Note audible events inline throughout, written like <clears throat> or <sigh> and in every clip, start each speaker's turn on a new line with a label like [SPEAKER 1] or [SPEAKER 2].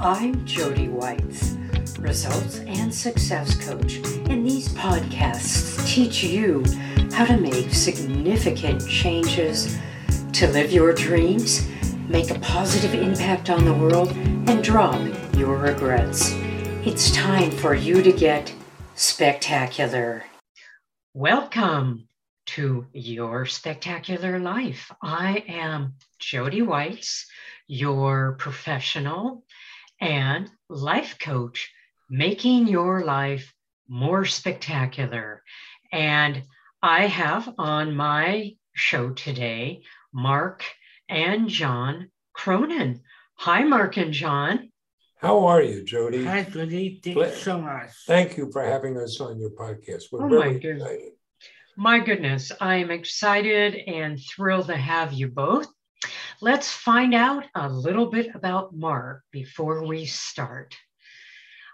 [SPEAKER 1] I'm Jody Whites, results and success coach, and these podcasts teach you how to make significant changes to live your dreams, make a positive impact on the world, and drop your regrets. It's time for you to get spectacular. Welcome to Your Spectacular Life. I am Jody Whites, your professional and life coach, making your life more spectacular. And I have on my show today Mark and John Cronin. Hi, Mark and John.
[SPEAKER 2] How are you, Jody?
[SPEAKER 3] Hi, Jody. Thank you so much.
[SPEAKER 2] Thank you for having us on your podcast. We're
[SPEAKER 1] Oh,
[SPEAKER 2] very
[SPEAKER 1] my goodness.
[SPEAKER 2] excited.
[SPEAKER 1] My goodness, I am excited and thrilled to have you both. Let's find out a little bit about Mark before we start.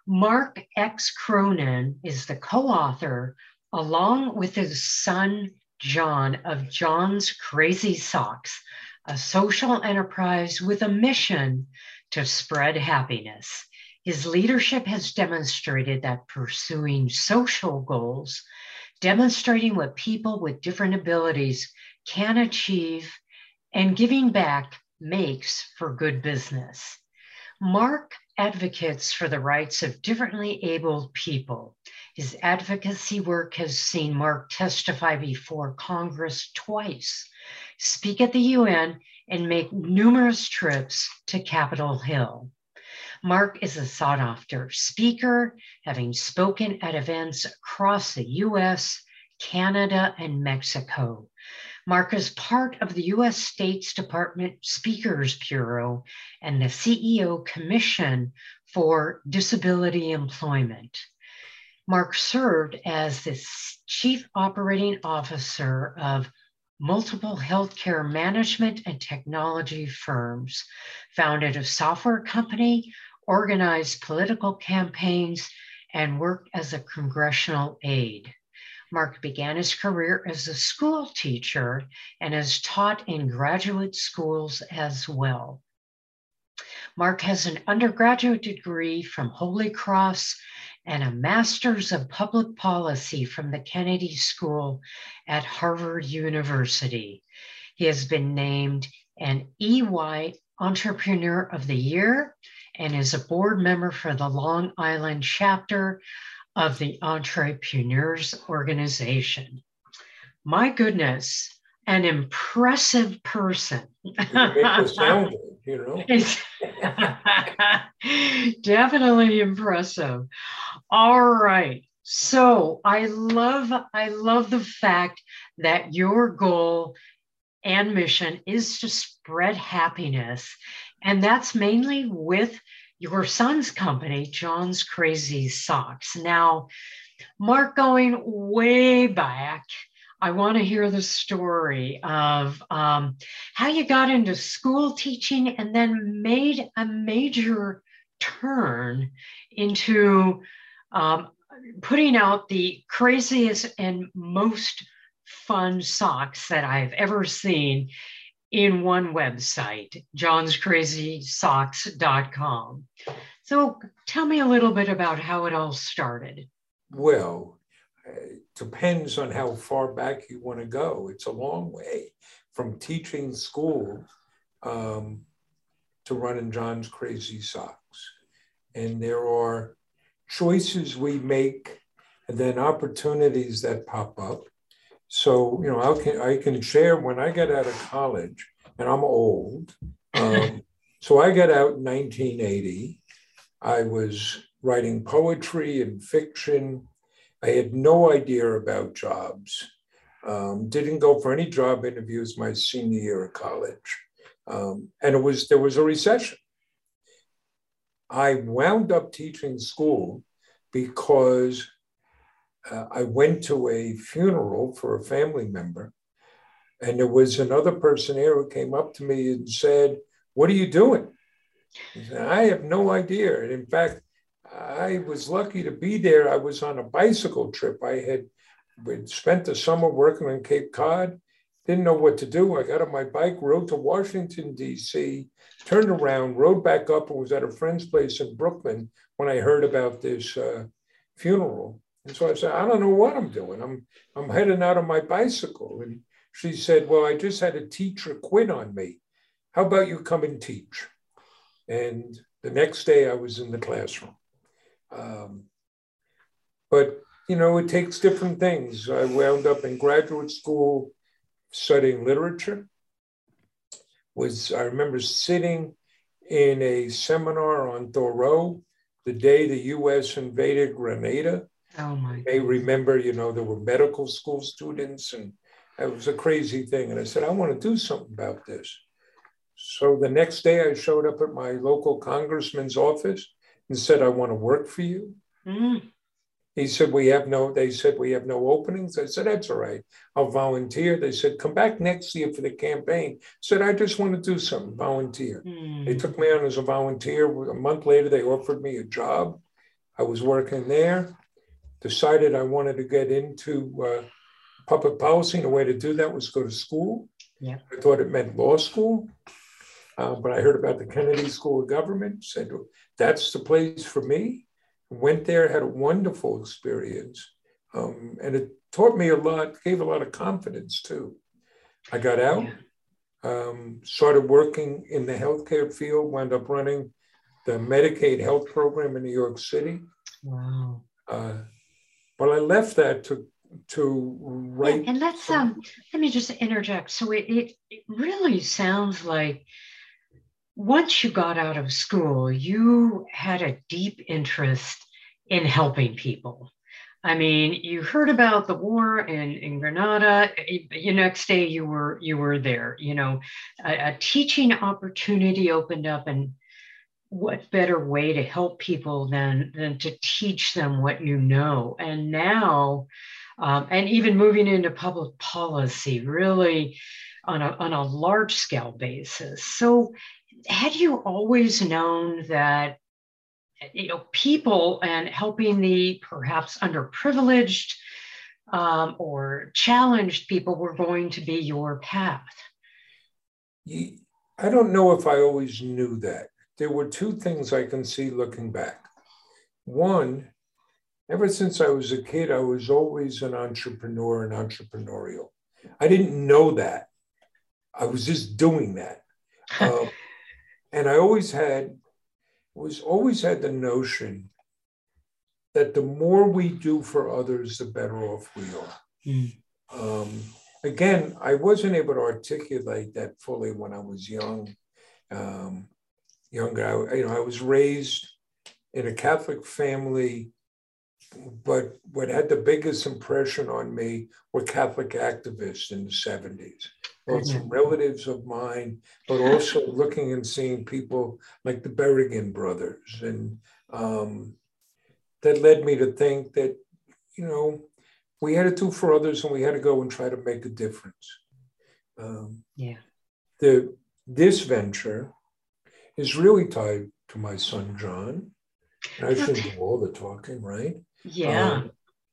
[SPEAKER 1] Mark X. Cronin is the co author, along with his son John, of John's Crazy Socks, a social enterprise with a mission to spread happiness. His leadership has demonstrated that pursuing social goals demonstrating what people with different abilities can achieve, and giving back makes for good business. Mark advocates for the rights of differently abled people. His advocacy work has seen Mark testify before Congress twice, speak at the UN, and make numerous trips to Capitol Hill. Mark is a sought after speaker, having spoken at events across the US, Canada, and Mexico. Mark is part of the US State's Department Speakers Bureau and the CEO Commission for Disability Employment. Mark served as the Chief Operating Officer of multiple healthcare management and technology firms, founded a software company, organized political campaigns, and worked as a congressional aide. Mark began his career as a school teacher and has taught in graduate schools as well. Mark has an undergraduate degree from Holy Cross and a master's of public policy from the Kennedy School at Harvard University. He has been named an EY Entrepreneur of the Year and is a board member for the Long Island chapter of the Entrepreneurs Organization. My goodness, an impressive person.
[SPEAKER 2] Sound you know?
[SPEAKER 1] Definitely impressive. All right. So I love I love the fact that your goal and mission is to spread happiness and that's mainly with your son's company John's Crazy Socks. Now Mark going way back I want to hear the story of um, how you got into school teaching and then made a major turn into um, putting out the craziest and most fun socks that I've ever seen in one website, johnscrazysocks.com. So tell me a little bit about how it all started.
[SPEAKER 2] Well, it depends on how far back you want to go. It's a long way from teaching school um, to running John's Crazy Socks. And there are choices we make and then opportunities that pop up. So, you know, I can, I can share when I get out of college, and I'm old. Um, <laughs> so I got out in 1980. I was writing poetry and fiction. I had no idea about jobs. Um, didn't go for any job interviews my senior year of college. Um, and it was there was a recession. I wound up teaching school because uh, I went to a funeral for a family member, and there was another person there who came up to me and said, "What are you doing?" I, said, I have no idea. And in fact, I was lucky to be there. I was on a bicycle trip. I had we'd spent the summer working on Cape Cod, didn't know what to do. I got on my bike, rode to Washington, D.C., turned around, rode back up, and was at a friend's place in Brooklyn when I heard about this uh, funeral. And so I said, I don't know what I'm doing. I'm I'm heading out on my bicycle. And she said, Well, I just had a teacher quit on me. How about you come and teach? And the next day I was in the classroom. Um, but you know, it takes different things. I wound up in graduate school studying literature. Was I remember sitting in a seminar on Thoreau the day the U.S. invaded Grenada.
[SPEAKER 1] Oh my!
[SPEAKER 2] They remember, you know, there were medical school students, and it was a crazy thing. And I said, I want to do something about this. So the next day, I showed up at my local congressman's office and said, I want to work for you. Mm-hmm. He said, We have no, they said, We have no openings. I said, That's all right. I'll volunteer. They said, Come back next year for the campaign. I said, I just want to do something, volunteer. Mm. They took me on as a volunteer. A month later, they offered me a job. I was working there, decided I wanted to get into uh, public policy. And the way to do that was go to school.
[SPEAKER 1] Yeah.
[SPEAKER 2] I thought it meant law school. Uh, but I heard about the Kennedy School of Government, said, That's the place for me went there, had a wonderful experience. Um, and it taught me a lot, gave a lot of confidence too. I got out, um, started working in the healthcare field, wound up running the Medicaid health program in New York City.
[SPEAKER 1] Wow.
[SPEAKER 2] Uh, but I left that to to write.
[SPEAKER 1] And, and let's um, let me just interject. So it, it, it really sounds like once you got out of school, you had a deep interest in helping people. I mean, you heard about the war in, in Grenada. The next day, you were you were there. You know, a, a teaching opportunity opened up, and what better way to help people than than to teach them what you know? And now, um, and even moving into public policy, really on a on a large scale basis. So had you always known that you know people and helping the perhaps underprivileged um, or challenged people were going to be your path
[SPEAKER 2] i don't know if i always knew that there were two things i can see looking back one ever since i was a kid i was always an entrepreneur and entrepreneurial i didn't know that i was just doing that <laughs> um, and I always had was always had the notion that the more we do for others, the better off we are. Mm. Um, again, I wasn't able to articulate that fully when I was young. Um, younger, I, you know, I was raised in a Catholic family, but what had the biggest impression on me were Catholic activists in the 70s both some relatives of mine, but also looking and seeing people like the Berrigan brothers. And um, that led me to think that, you know, we had to do for others and we had to go and try to make a difference.
[SPEAKER 1] Um, yeah.
[SPEAKER 2] The, this venture is really tied to my son, John. And I shouldn't do all the talking, right?
[SPEAKER 1] Yeah. Um,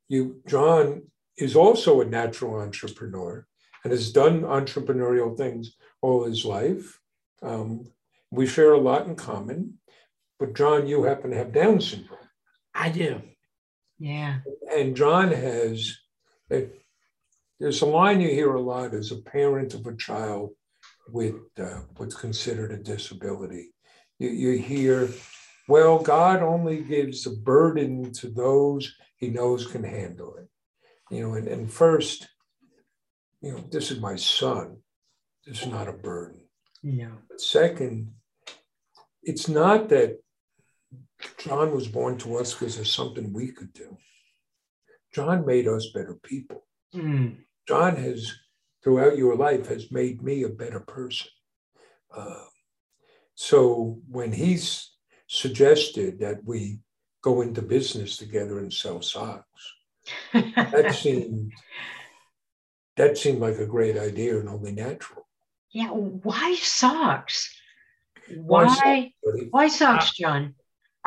[SPEAKER 2] you, John is also a natural entrepreneur and has done entrepreneurial things all his life. Um, we share a lot in common. But John, you happen to have Down syndrome.
[SPEAKER 3] I do.
[SPEAKER 1] Yeah.
[SPEAKER 2] And John has, there's a line you hear a lot as a parent of a child with uh, what's considered a disability. You, you hear, well, God only gives a burden to those he knows can handle it. You know, and, and first, you know, this is my son. This is not a burden.
[SPEAKER 1] Yeah.
[SPEAKER 2] But second, it's not that John was born to us because there's something we could do. John made us better people. Mm. John has, throughout your life, has made me a better person. Uh, so when he's suggested that we go into business together and sell socks, that <laughs> seemed that seemed like a great idea and only natural.
[SPEAKER 1] Yeah, why socks? Why why, why socks, John?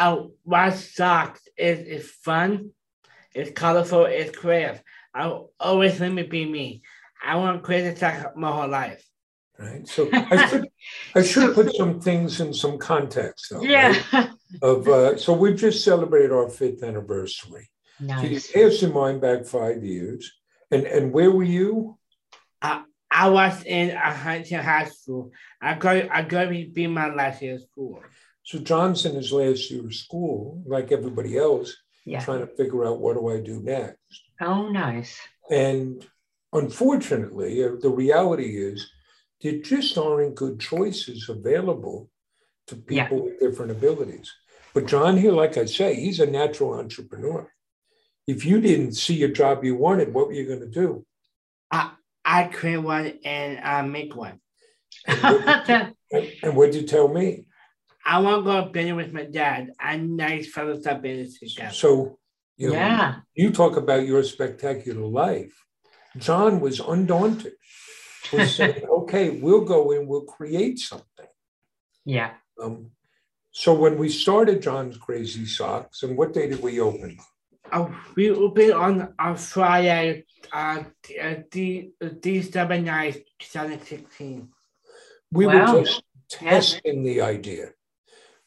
[SPEAKER 3] Oh, why socks? Is it's fun, it's colorful, it's creative. I always let me be me. I want crazy talk my whole life.
[SPEAKER 2] Right. So I should I <laughs> should put some things in some context though.
[SPEAKER 1] Yeah.
[SPEAKER 2] right? Of uh, so we've just celebrated our fifth anniversary. Nice. So you
[SPEAKER 1] nice.
[SPEAKER 2] cast your mind back five years. And and where were you?
[SPEAKER 3] I I was in a Huntington High School. I go I go to be my last year of school.
[SPEAKER 2] So Johnson is last year of school, like everybody else,
[SPEAKER 1] Yeah.
[SPEAKER 2] trying to figure out what do I do next.
[SPEAKER 1] Oh, nice.
[SPEAKER 2] And unfortunately, uh, the reality is there just aren't good choices available to people
[SPEAKER 1] Yeah.
[SPEAKER 2] with different abilities. But John here, like I say, he's a natural entrepreneur. If you didn't see a job you wanted, what were you going to do?
[SPEAKER 3] I I create one and uh, make one.
[SPEAKER 2] And what, did, <laughs> and what did you tell me?
[SPEAKER 3] I want to go business with my dad. I nice fellows start business together.
[SPEAKER 2] So, you know,
[SPEAKER 1] yeah.
[SPEAKER 2] you talk about your spectacular life. John was undaunted. Was <laughs> saying, okay, we'll go in, we'll create something.
[SPEAKER 1] Yeah.
[SPEAKER 2] Um, so when we started John's Crazy Socks, and what day did we open?
[SPEAKER 3] Uh, we opened on on Friday, uh, uh, D, uh, December 9th, 2016.
[SPEAKER 2] We
[SPEAKER 1] Wow.
[SPEAKER 2] were just testing the idea.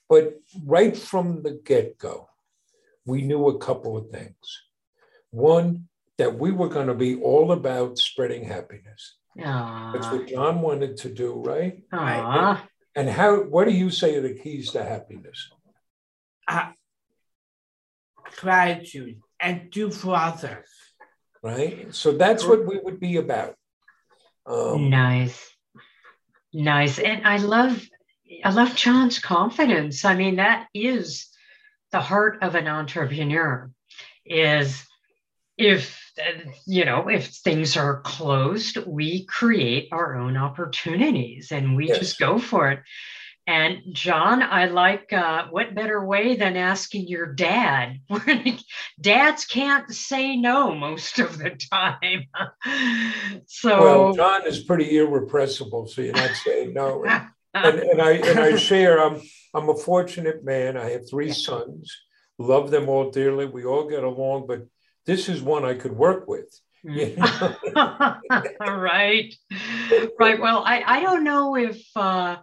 [SPEAKER 2] But right from the get go, we knew a couple of things. One, that we were going to be all about spreading happiness. That's what John wanted to do, right?
[SPEAKER 1] Aw.
[SPEAKER 2] And how, what do you say are the keys to happiness?
[SPEAKER 3] Gratitude and do for others.
[SPEAKER 2] Right? So that's what we would be about. Um,
[SPEAKER 1] Nice. Nice. And I love I love John's confidence. I mean, that is the heart of an entrepreneur is if you know, if things are closed, we create our own opportunities and we
[SPEAKER 2] Yes.
[SPEAKER 1] just go for it. And John, I like uh, what better way than asking your dad? <laughs> Dads can't say no most of the time. <laughs> so
[SPEAKER 2] Well, John is pretty irrepressible, so you're not saying no. <laughs> And, and I and I share. I'm I'm a fortunate man. I have three sons. Love them all dearly. We all get along, but this is one I could work with. You <laughs> know?
[SPEAKER 1] right. Right. Well, I, I don't know if uh,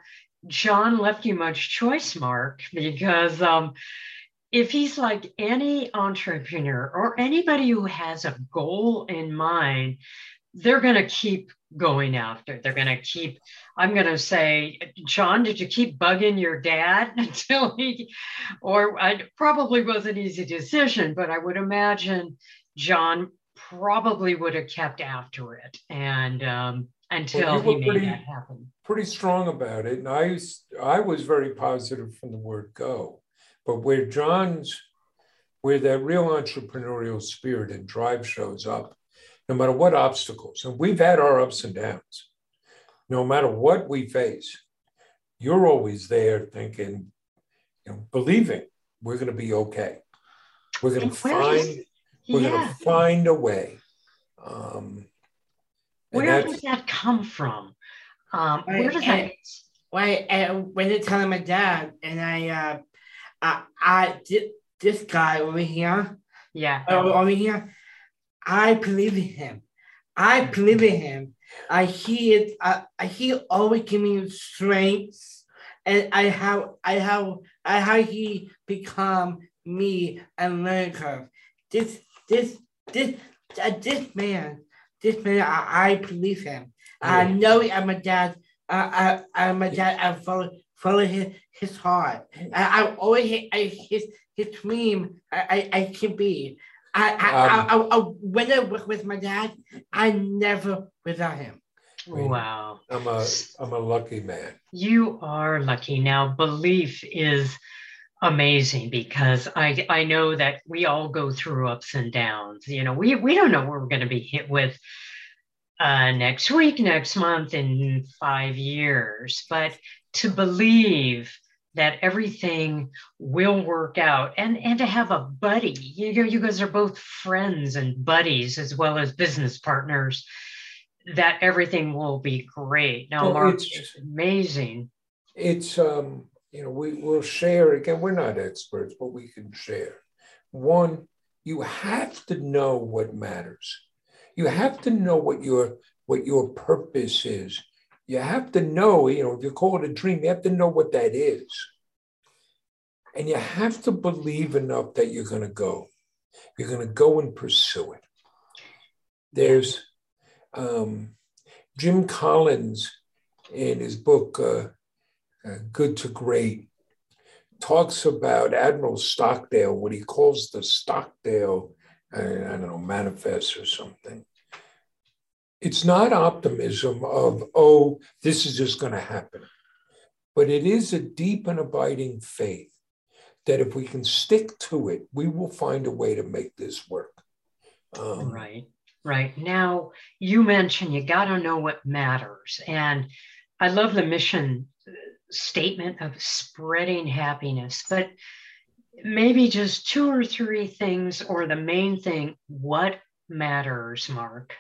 [SPEAKER 1] John left you much choice, Mark, because um, if he's like any entrepreneur or anybody who has a goal in mind, they're going to keep going after. They're going to keep. I'm going to say, John, did you keep bugging your dad <laughs> until he, or I probably was an easy decision, but I would imagine John probably would have kept after it and um, until
[SPEAKER 2] you
[SPEAKER 1] he made
[SPEAKER 2] pretty-
[SPEAKER 1] that happen.
[SPEAKER 2] Pretty strong about it, and I I was very positive from the word go. But where John's, where that real entrepreneurial spirit and drive shows up, no matter what obstacles, and we've had our ups and downs, no matter what we face, you're always there thinking, you know, believing we're going to be okay. We're going to
[SPEAKER 1] where does-
[SPEAKER 2] find we're going to find a way. Um,
[SPEAKER 1] where does that come from? Um, where does that?
[SPEAKER 3] and- Wait, and when they telling my dad, and I, uh, I, I did this guy over here,
[SPEAKER 1] Yeah,
[SPEAKER 3] over, over here, I believe in him. I believe in him. I he is, I he always give me strength, and I have, I have, I have he become me and learn curve. This, this, this, uh, this man, this man, I, I believe him. I know I'm a dad. I, I, I'm a dad. I follow, follow his, his heart. I, I always I, his, his dream. I, I, I can be. I, I, I, I, I, when I work with my dad, I never without him.
[SPEAKER 1] wow.
[SPEAKER 2] I'm a I'm a lucky man.
[SPEAKER 1] You are lucky. Now, belief is amazing because I I know that we all go through ups and downs. You know, we we don't know what we're going to be hit with uh, next week, next month, in five years, but to believe that everything will work out and and to have a buddy you know you guys are both friends and buddies as well as business partners that everything will be great now
[SPEAKER 2] Well,
[SPEAKER 1] mark
[SPEAKER 2] it's-
[SPEAKER 1] it's amazing
[SPEAKER 2] It's um, you know, we will share again, we're not experts, but we can share. One, you have to know what matters. You have to know what your what your purpose is. You have to know, you know, if you call it a dream, you have to know what that is. And you have to believe enough that you're going to go. You're going to go and pursue it. There's um, Jim Collins in his book, uh, uh, Good to Great, talks about Admiral Stockdale, what he calls the Stockdale, uh, I don't know, manifest or something. It's not optimism of, oh, this is just going to happen, but it is a deep and abiding faith that if we can stick to it, we will find a way to make this work.
[SPEAKER 1] Um, right, right. Now, you mentioned you got to know what matters. And I love the mission statement of spreading happiness, but maybe just two or three things, or the main thing what matters, Mark?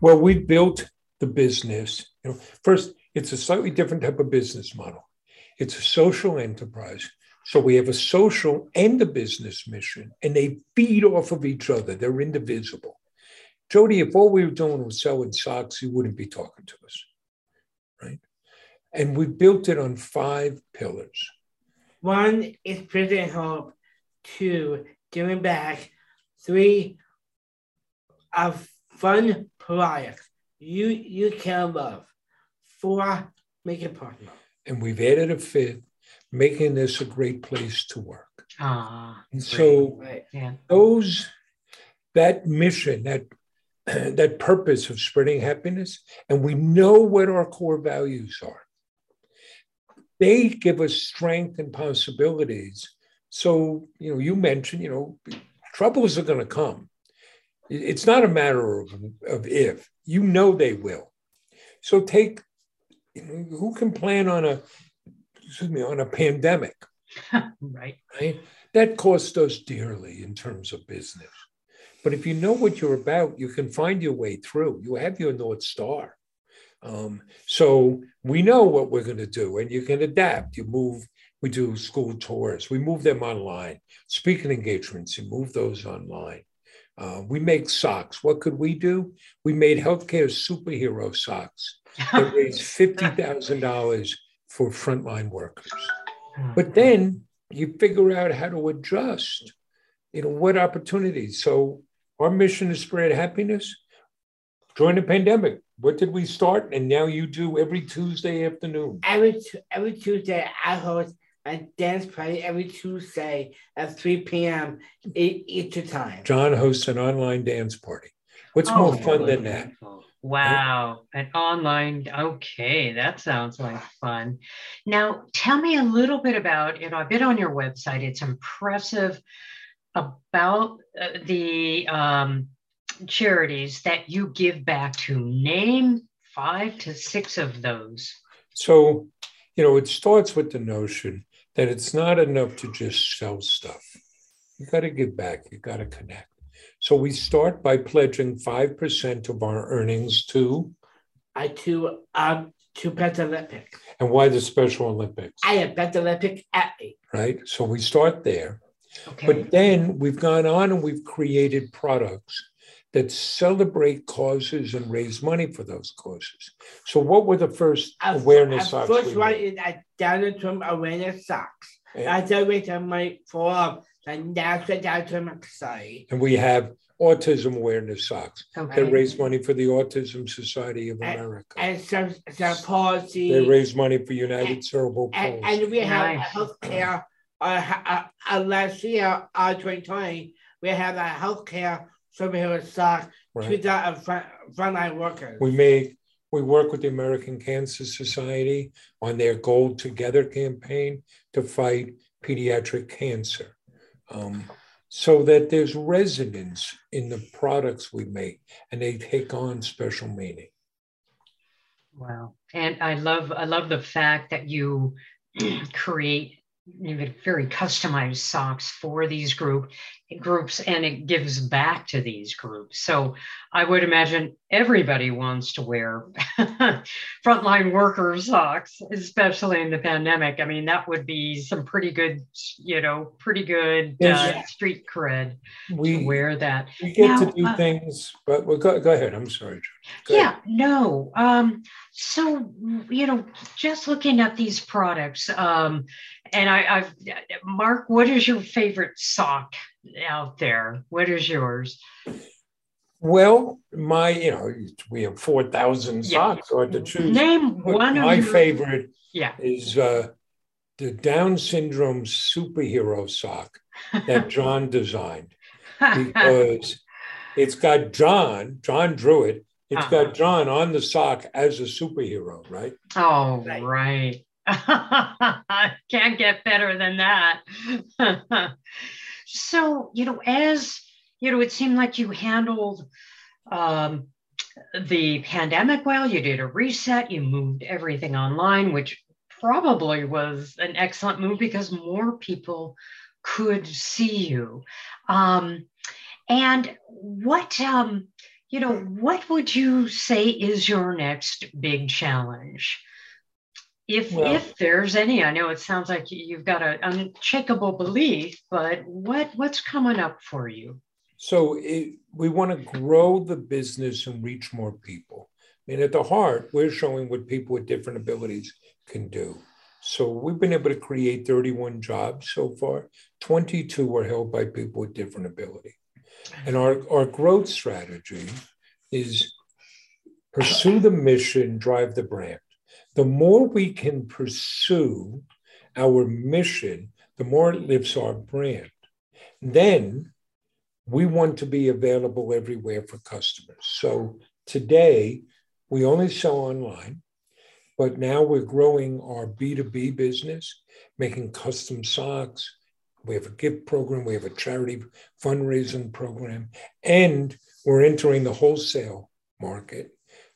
[SPEAKER 2] Well, we built the business. You know, first, it's a slightly different type of business model. It's a social enterprise so we have a social and a business mission, and they feed off of each other. They're indivisible. Jody, if all we were doing was selling socks, you wouldn't be talking to us, right? And we built it on five pillars.
[SPEAKER 3] One is present hope. Two, giving back. Three, a fun project you you can love. for make it possible.
[SPEAKER 2] And we've added a fifth, making this a great place to work.
[SPEAKER 1] Ah,
[SPEAKER 2] and so
[SPEAKER 1] right. yeah.
[SPEAKER 2] those that mission, that <clears throat> that purpose of spreading happiness, and we know what our core values are. They give us strength and possibilities. So, you know, you mentioned, you know, troubles are going to come. It's not a matter of, of if, you know they will. So take, who can plan on a excuse me, on a pandemic. <laughs>
[SPEAKER 1] right.
[SPEAKER 2] Right. That cost us dearly in terms of business. But if you know what you're about, you can find your way through. You have your North Star. Um, so we know what we're going to do, and you can adapt. You move, we do school tours, we move them online. Speaking engagements, you move those online. Uh, we make socks. What could we do? We made healthcare superhero socks that <laughs> raised $50,000 for frontline workers. Hmm. But then you figure out how to adjust, you know, what opportunities. So our mission is spread happiness. During the pandemic, what did we start? And now you do every Tuesday afternoon.
[SPEAKER 3] Every every Tuesday, I host a dance party every Tuesday at 3 p.m. Eastern time.
[SPEAKER 2] John hosts an online dance party. What's oh, more fun than that?
[SPEAKER 1] Wow, an online. Okay, that sounds like fun. Now, tell me a little bit about, you know, I've been on your website. It's impressive about uh, the um, charities that you give back to. Name five to six of those.
[SPEAKER 2] So, you know, it starts with the notion that it's not enough to just sell stuff. You got to give back, you got to connect. So we start by pledging 5% of our earnings to?
[SPEAKER 3] I to um to Olympic.
[SPEAKER 2] And why the Special Olympics?
[SPEAKER 3] I am Olympic athlete.
[SPEAKER 2] Right. So we start there. Okay. But then we've gone on and we've created products that celebrate causes and raise money for those causes. So what were the first awareness
[SPEAKER 3] socks? First one is at Down Syndrome Awareness Socks. Yeah. I celebrate money for and that's what Autism Society.
[SPEAKER 2] And we have Autism Awareness Socks okay. that raise money for the Autism Society of America.
[SPEAKER 3] And, some, some policy.
[SPEAKER 2] They raise money for United and, Cerebral
[SPEAKER 3] Palsy. And, and, we have nice. healthcare. Uh, uh, uh, last year, uh, 2020, we have a healthcare superhero sock right. to the front, frontline workers.
[SPEAKER 2] We make we work with the American Cancer Society on their Gold Together campaign to fight pediatric cancer um, so that there's resonance in the products we make and they take on special meaning.
[SPEAKER 1] Wow. And I love I love the fact that you create very customized socks for these group groups and it gives back to these groups. So I would imagine everybody wants to wear <laughs> frontline worker socks, especially in the pandemic. I mean, that would be some pretty good, you know, pretty good uh, street cred we, to wear that.
[SPEAKER 2] We get now, to do uh, things, but well, go, go ahead. I'm sorry.
[SPEAKER 1] Go yeah, ahead. no. Um, so, you know, just looking at these products, um, and I, I've, Mark, what is your favorite sock out there? What is yours?
[SPEAKER 2] Well, my, you know, we have 4,000 socks yeah. to choose.
[SPEAKER 1] Name one
[SPEAKER 2] of My favorite yeah. is uh, the Down syndrome superhero sock that <laughs> John designed because it's got John, John drew it. It's uh-huh. got John on the sock as a superhero, right?
[SPEAKER 1] Oh, right. right. <laughs> Can't get better than that. <laughs> so, you know, as you know, it seemed like you handled um, the pandemic well. You did a reset, you moved everything online, which probably was an excellent move because more people could see you. Um, and what, um, you know, what would you say is your next big challenge? If well, if there's any i know it sounds like you've got an unshakable belief but what what's coming up for you?
[SPEAKER 2] So it, we want to grow the business and reach more people. I mean, at the heart we're showing what people with different abilities can do. So we've been able to create 31 jobs so far. 22 were held by people with different ability. And our, our growth strategy is pursue the mission drive the brand the more we can pursue our mission, the more it lifts our brand. Then we want to be available everywhere for customers. So today, we only sell online, but now we're growing our B2B business, making custom socks. We have a gift program, we have a charity fundraising program, and we're entering the wholesale market.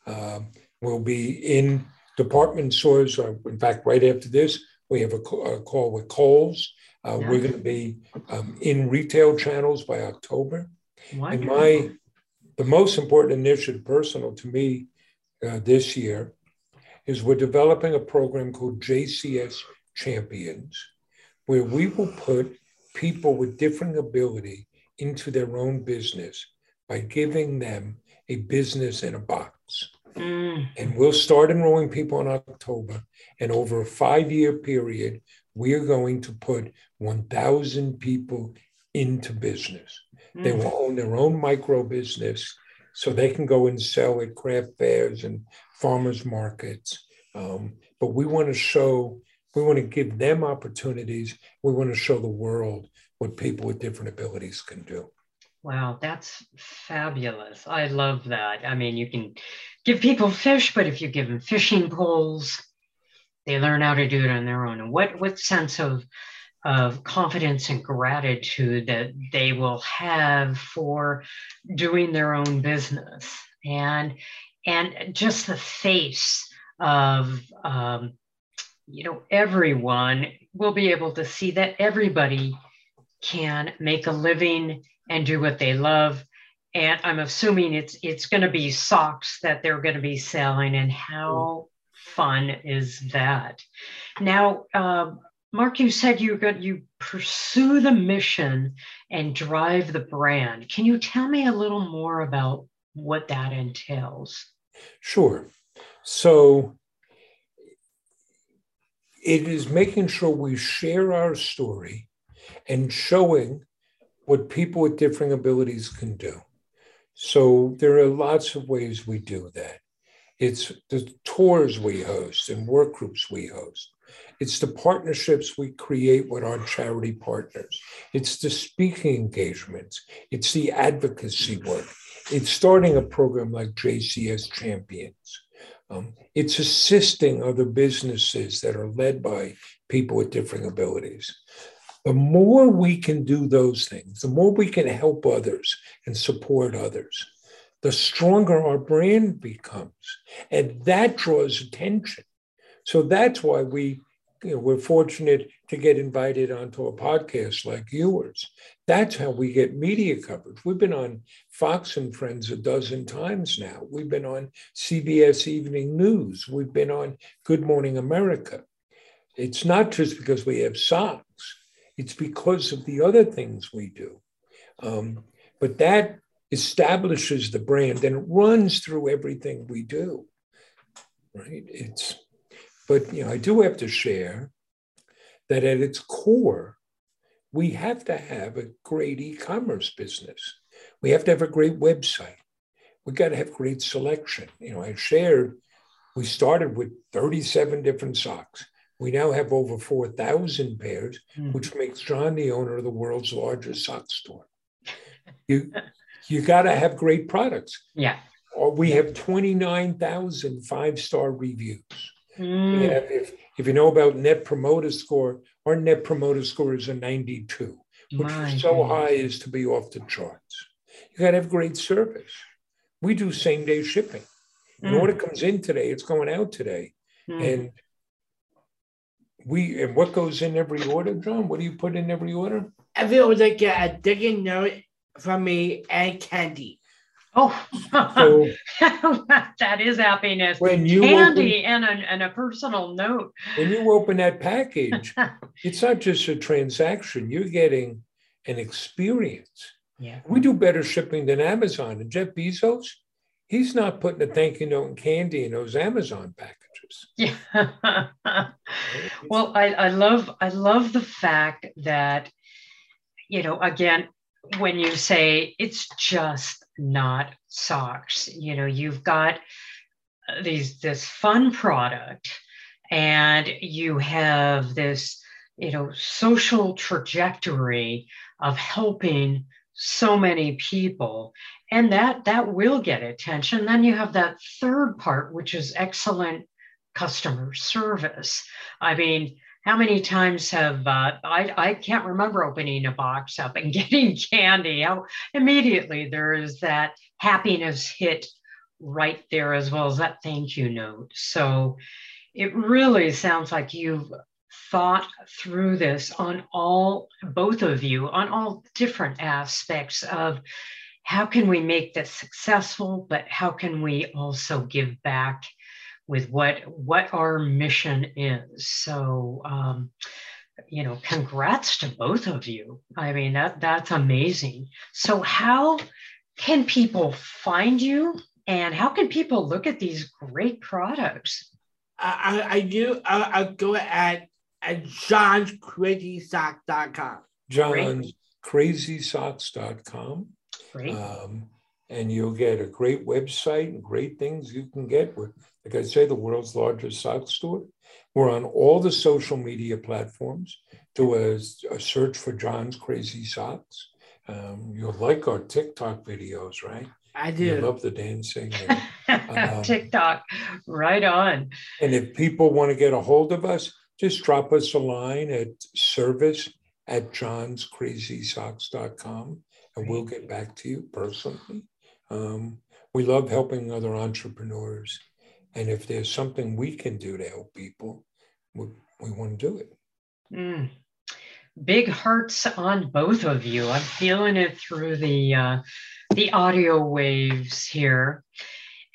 [SPEAKER 2] Uh, we'll be in department stores. Are, in fact, right after this, we have a, a call with Kohl's. Uh, yeah. We're going to be um, in retail channels by October. Wonderful. And my the most important initiative, personal to me, uh, this year, is we're developing a program called JCS Champions, where we will put people with different ability into their own business by giving them a business in a box. Mm. And we'll start enrolling people in October. And over a five year period, we are going to put 1,000 people into business. Mm. They will own their own micro business so they can go and sell at craft fairs and farmers markets. Um, but we want to show, we want to give them opportunities. We want to show the world what people with different abilities can do.
[SPEAKER 1] Wow, that's fabulous. I love that. I mean, you can give people fish, but if you give them fishing poles, they learn how to do it on their own. And what what sense of of confidence and gratitude that they will have for doing their own business and and just the face of um, you know everyone will be able to see that everybody can make a living and do what they love. And I'm assuming it's it's going to be socks that they're going to be selling. And how fun is that? Now, uh, Mark, you said you got you pursue the mission and drive the brand. Can you tell me a little more about what that entails?
[SPEAKER 2] Sure. So it is making sure we share our story and showing what people with different abilities can do. So there are lots of ways we do that. It's the tours we host and work groups we host. It's the partnerships we create with our charity partners. It's the speaking engagements. It's the advocacy work. It's starting a program like JCS Champions. Um, it's assisting other businesses that are led by people with different abilities. The more we can do those things, the more we can help others and support others, the stronger our brand becomes. And that draws attention. So that's why we you know, we're fortunate to get invited onto a podcast like yours. That's how we get media coverage. We've been on Fox and Friends a dozen times now. We've been on CBS Evening News. We've been on Good Morning America. It's not just because we have socks, it's because of the other things we do. Um, but that establishes the brand and it runs through everything we do. Right? It's but you know, I do have to share that at its core, we have to have a great e-commerce business. We have to have a great website. We got to have great selection. You know, I shared we started with 37 different socks. We now have over 4,000 pairs, mm-hmm. which makes John the owner of the world's largest sock store. You you got to have great products.
[SPEAKER 1] Yeah.
[SPEAKER 2] Or we have 29,000 five-star reviews. Mm. Have, if, if you know about net promoter score, our net promoter score is a 92, which My is so goodness. high as to be off the charts. You got to have great service. We do same day shipping. Mm. And order comes in today, it's going out today. Mm. And we and what goes in every order, John? What do you put in every order?
[SPEAKER 3] Every order get a digging note from me and candy.
[SPEAKER 1] Oh, so <laughs> that is happiness. When you candy open, and, a, and a personal note.
[SPEAKER 2] When you open that package, <laughs> it's not just a transaction, you're getting an experience.
[SPEAKER 1] Yeah.
[SPEAKER 2] We do better shipping than Amazon. And Jeff Bezos, he's not putting a thank you note and candy in those Amazon packages. <laughs>
[SPEAKER 1] Yeah. well, I, I love I love the fact that, you know, again, when you say it's just not socks. You know, you've got uh, these this fun product and you have this, you know, social trajectory of helping so many people and that that will get attention then you have that third part which is excellent customer service. I mean how many times have uh, I, I can't remember opening a box up and <laughs> getting candy. How immediately there is that happiness hit right there as well as that thank you note. So it really sounds like you've thought through this on all both of you on all different aspects of how can we make this successful but how can we also give back with what what our mission is. So um, you know, congrats to both of you. I mean that that's amazing. So how can people find you and how can people look at these great products?
[SPEAKER 3] I, I do. I, I go at at johnscrazysocks.com.
[SPEAKER 2] Johnscrazysocks.com.
[SPEAKER 1] Great. Um,
[SPEAKER 2] and you'll get a great website and great things you can get with like I say, the world's largest sock store. We're on all the social media platforms. Do a, a search for John's Crazy Socks. Um, you'll like our TikTok videos, right?
[SPEAKER 3] I do.
[SPEAKER 2] You love the dancing. And, <laughs>
[SPEAKER 1] um, TikTok, right on.
[SPEAKER 2] And if people want to get a hold of us, just drop us a line at service at johnscrazysocks.com and we'll get back to you personally. Um, we love helping other entrepreneurs and if there's something we can do to help people, we, we want to do it.
[SPEAKER 1] Mm. Big hearts on both of you. I'm feeling it through the uh, the audio waves here.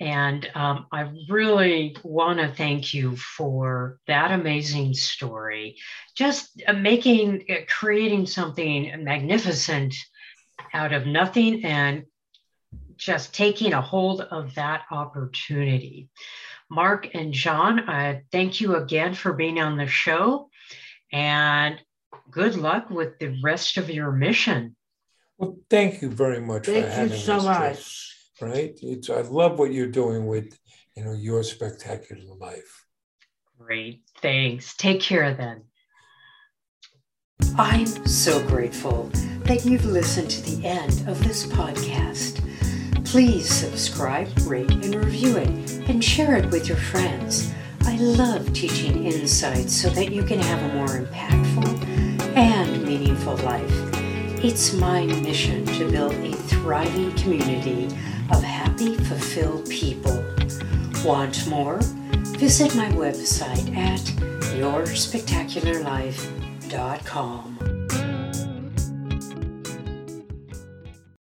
[SPEAKER 1] And um, I really want to thank you for that amazing story. Just uh, making, uh, creating something magnificent out of nothing and just taking a hold of that opportunity. Mark and John, uh, thank you again for being on the show and good luck with the rest of your mission.
[SPEAKER 2] Well, thank you very much
[SPEAKER 3] thank for having you so much.
[SPEAKER 2] right? It's, I love what you're doing with, you know, your spectacular life.
[SPEAKER 1] Great. Thanks. Take care then. I'm so grateful that you've listened to the end of this podcast. Please subscribe, rate, and review it, and share it with your friends. I love teaching insights so that you can have a more impactful and meaningful life. It's my mission to build a thriving community of happy, fulfilled people. Want more? visit my website at yourspectacularlife.com.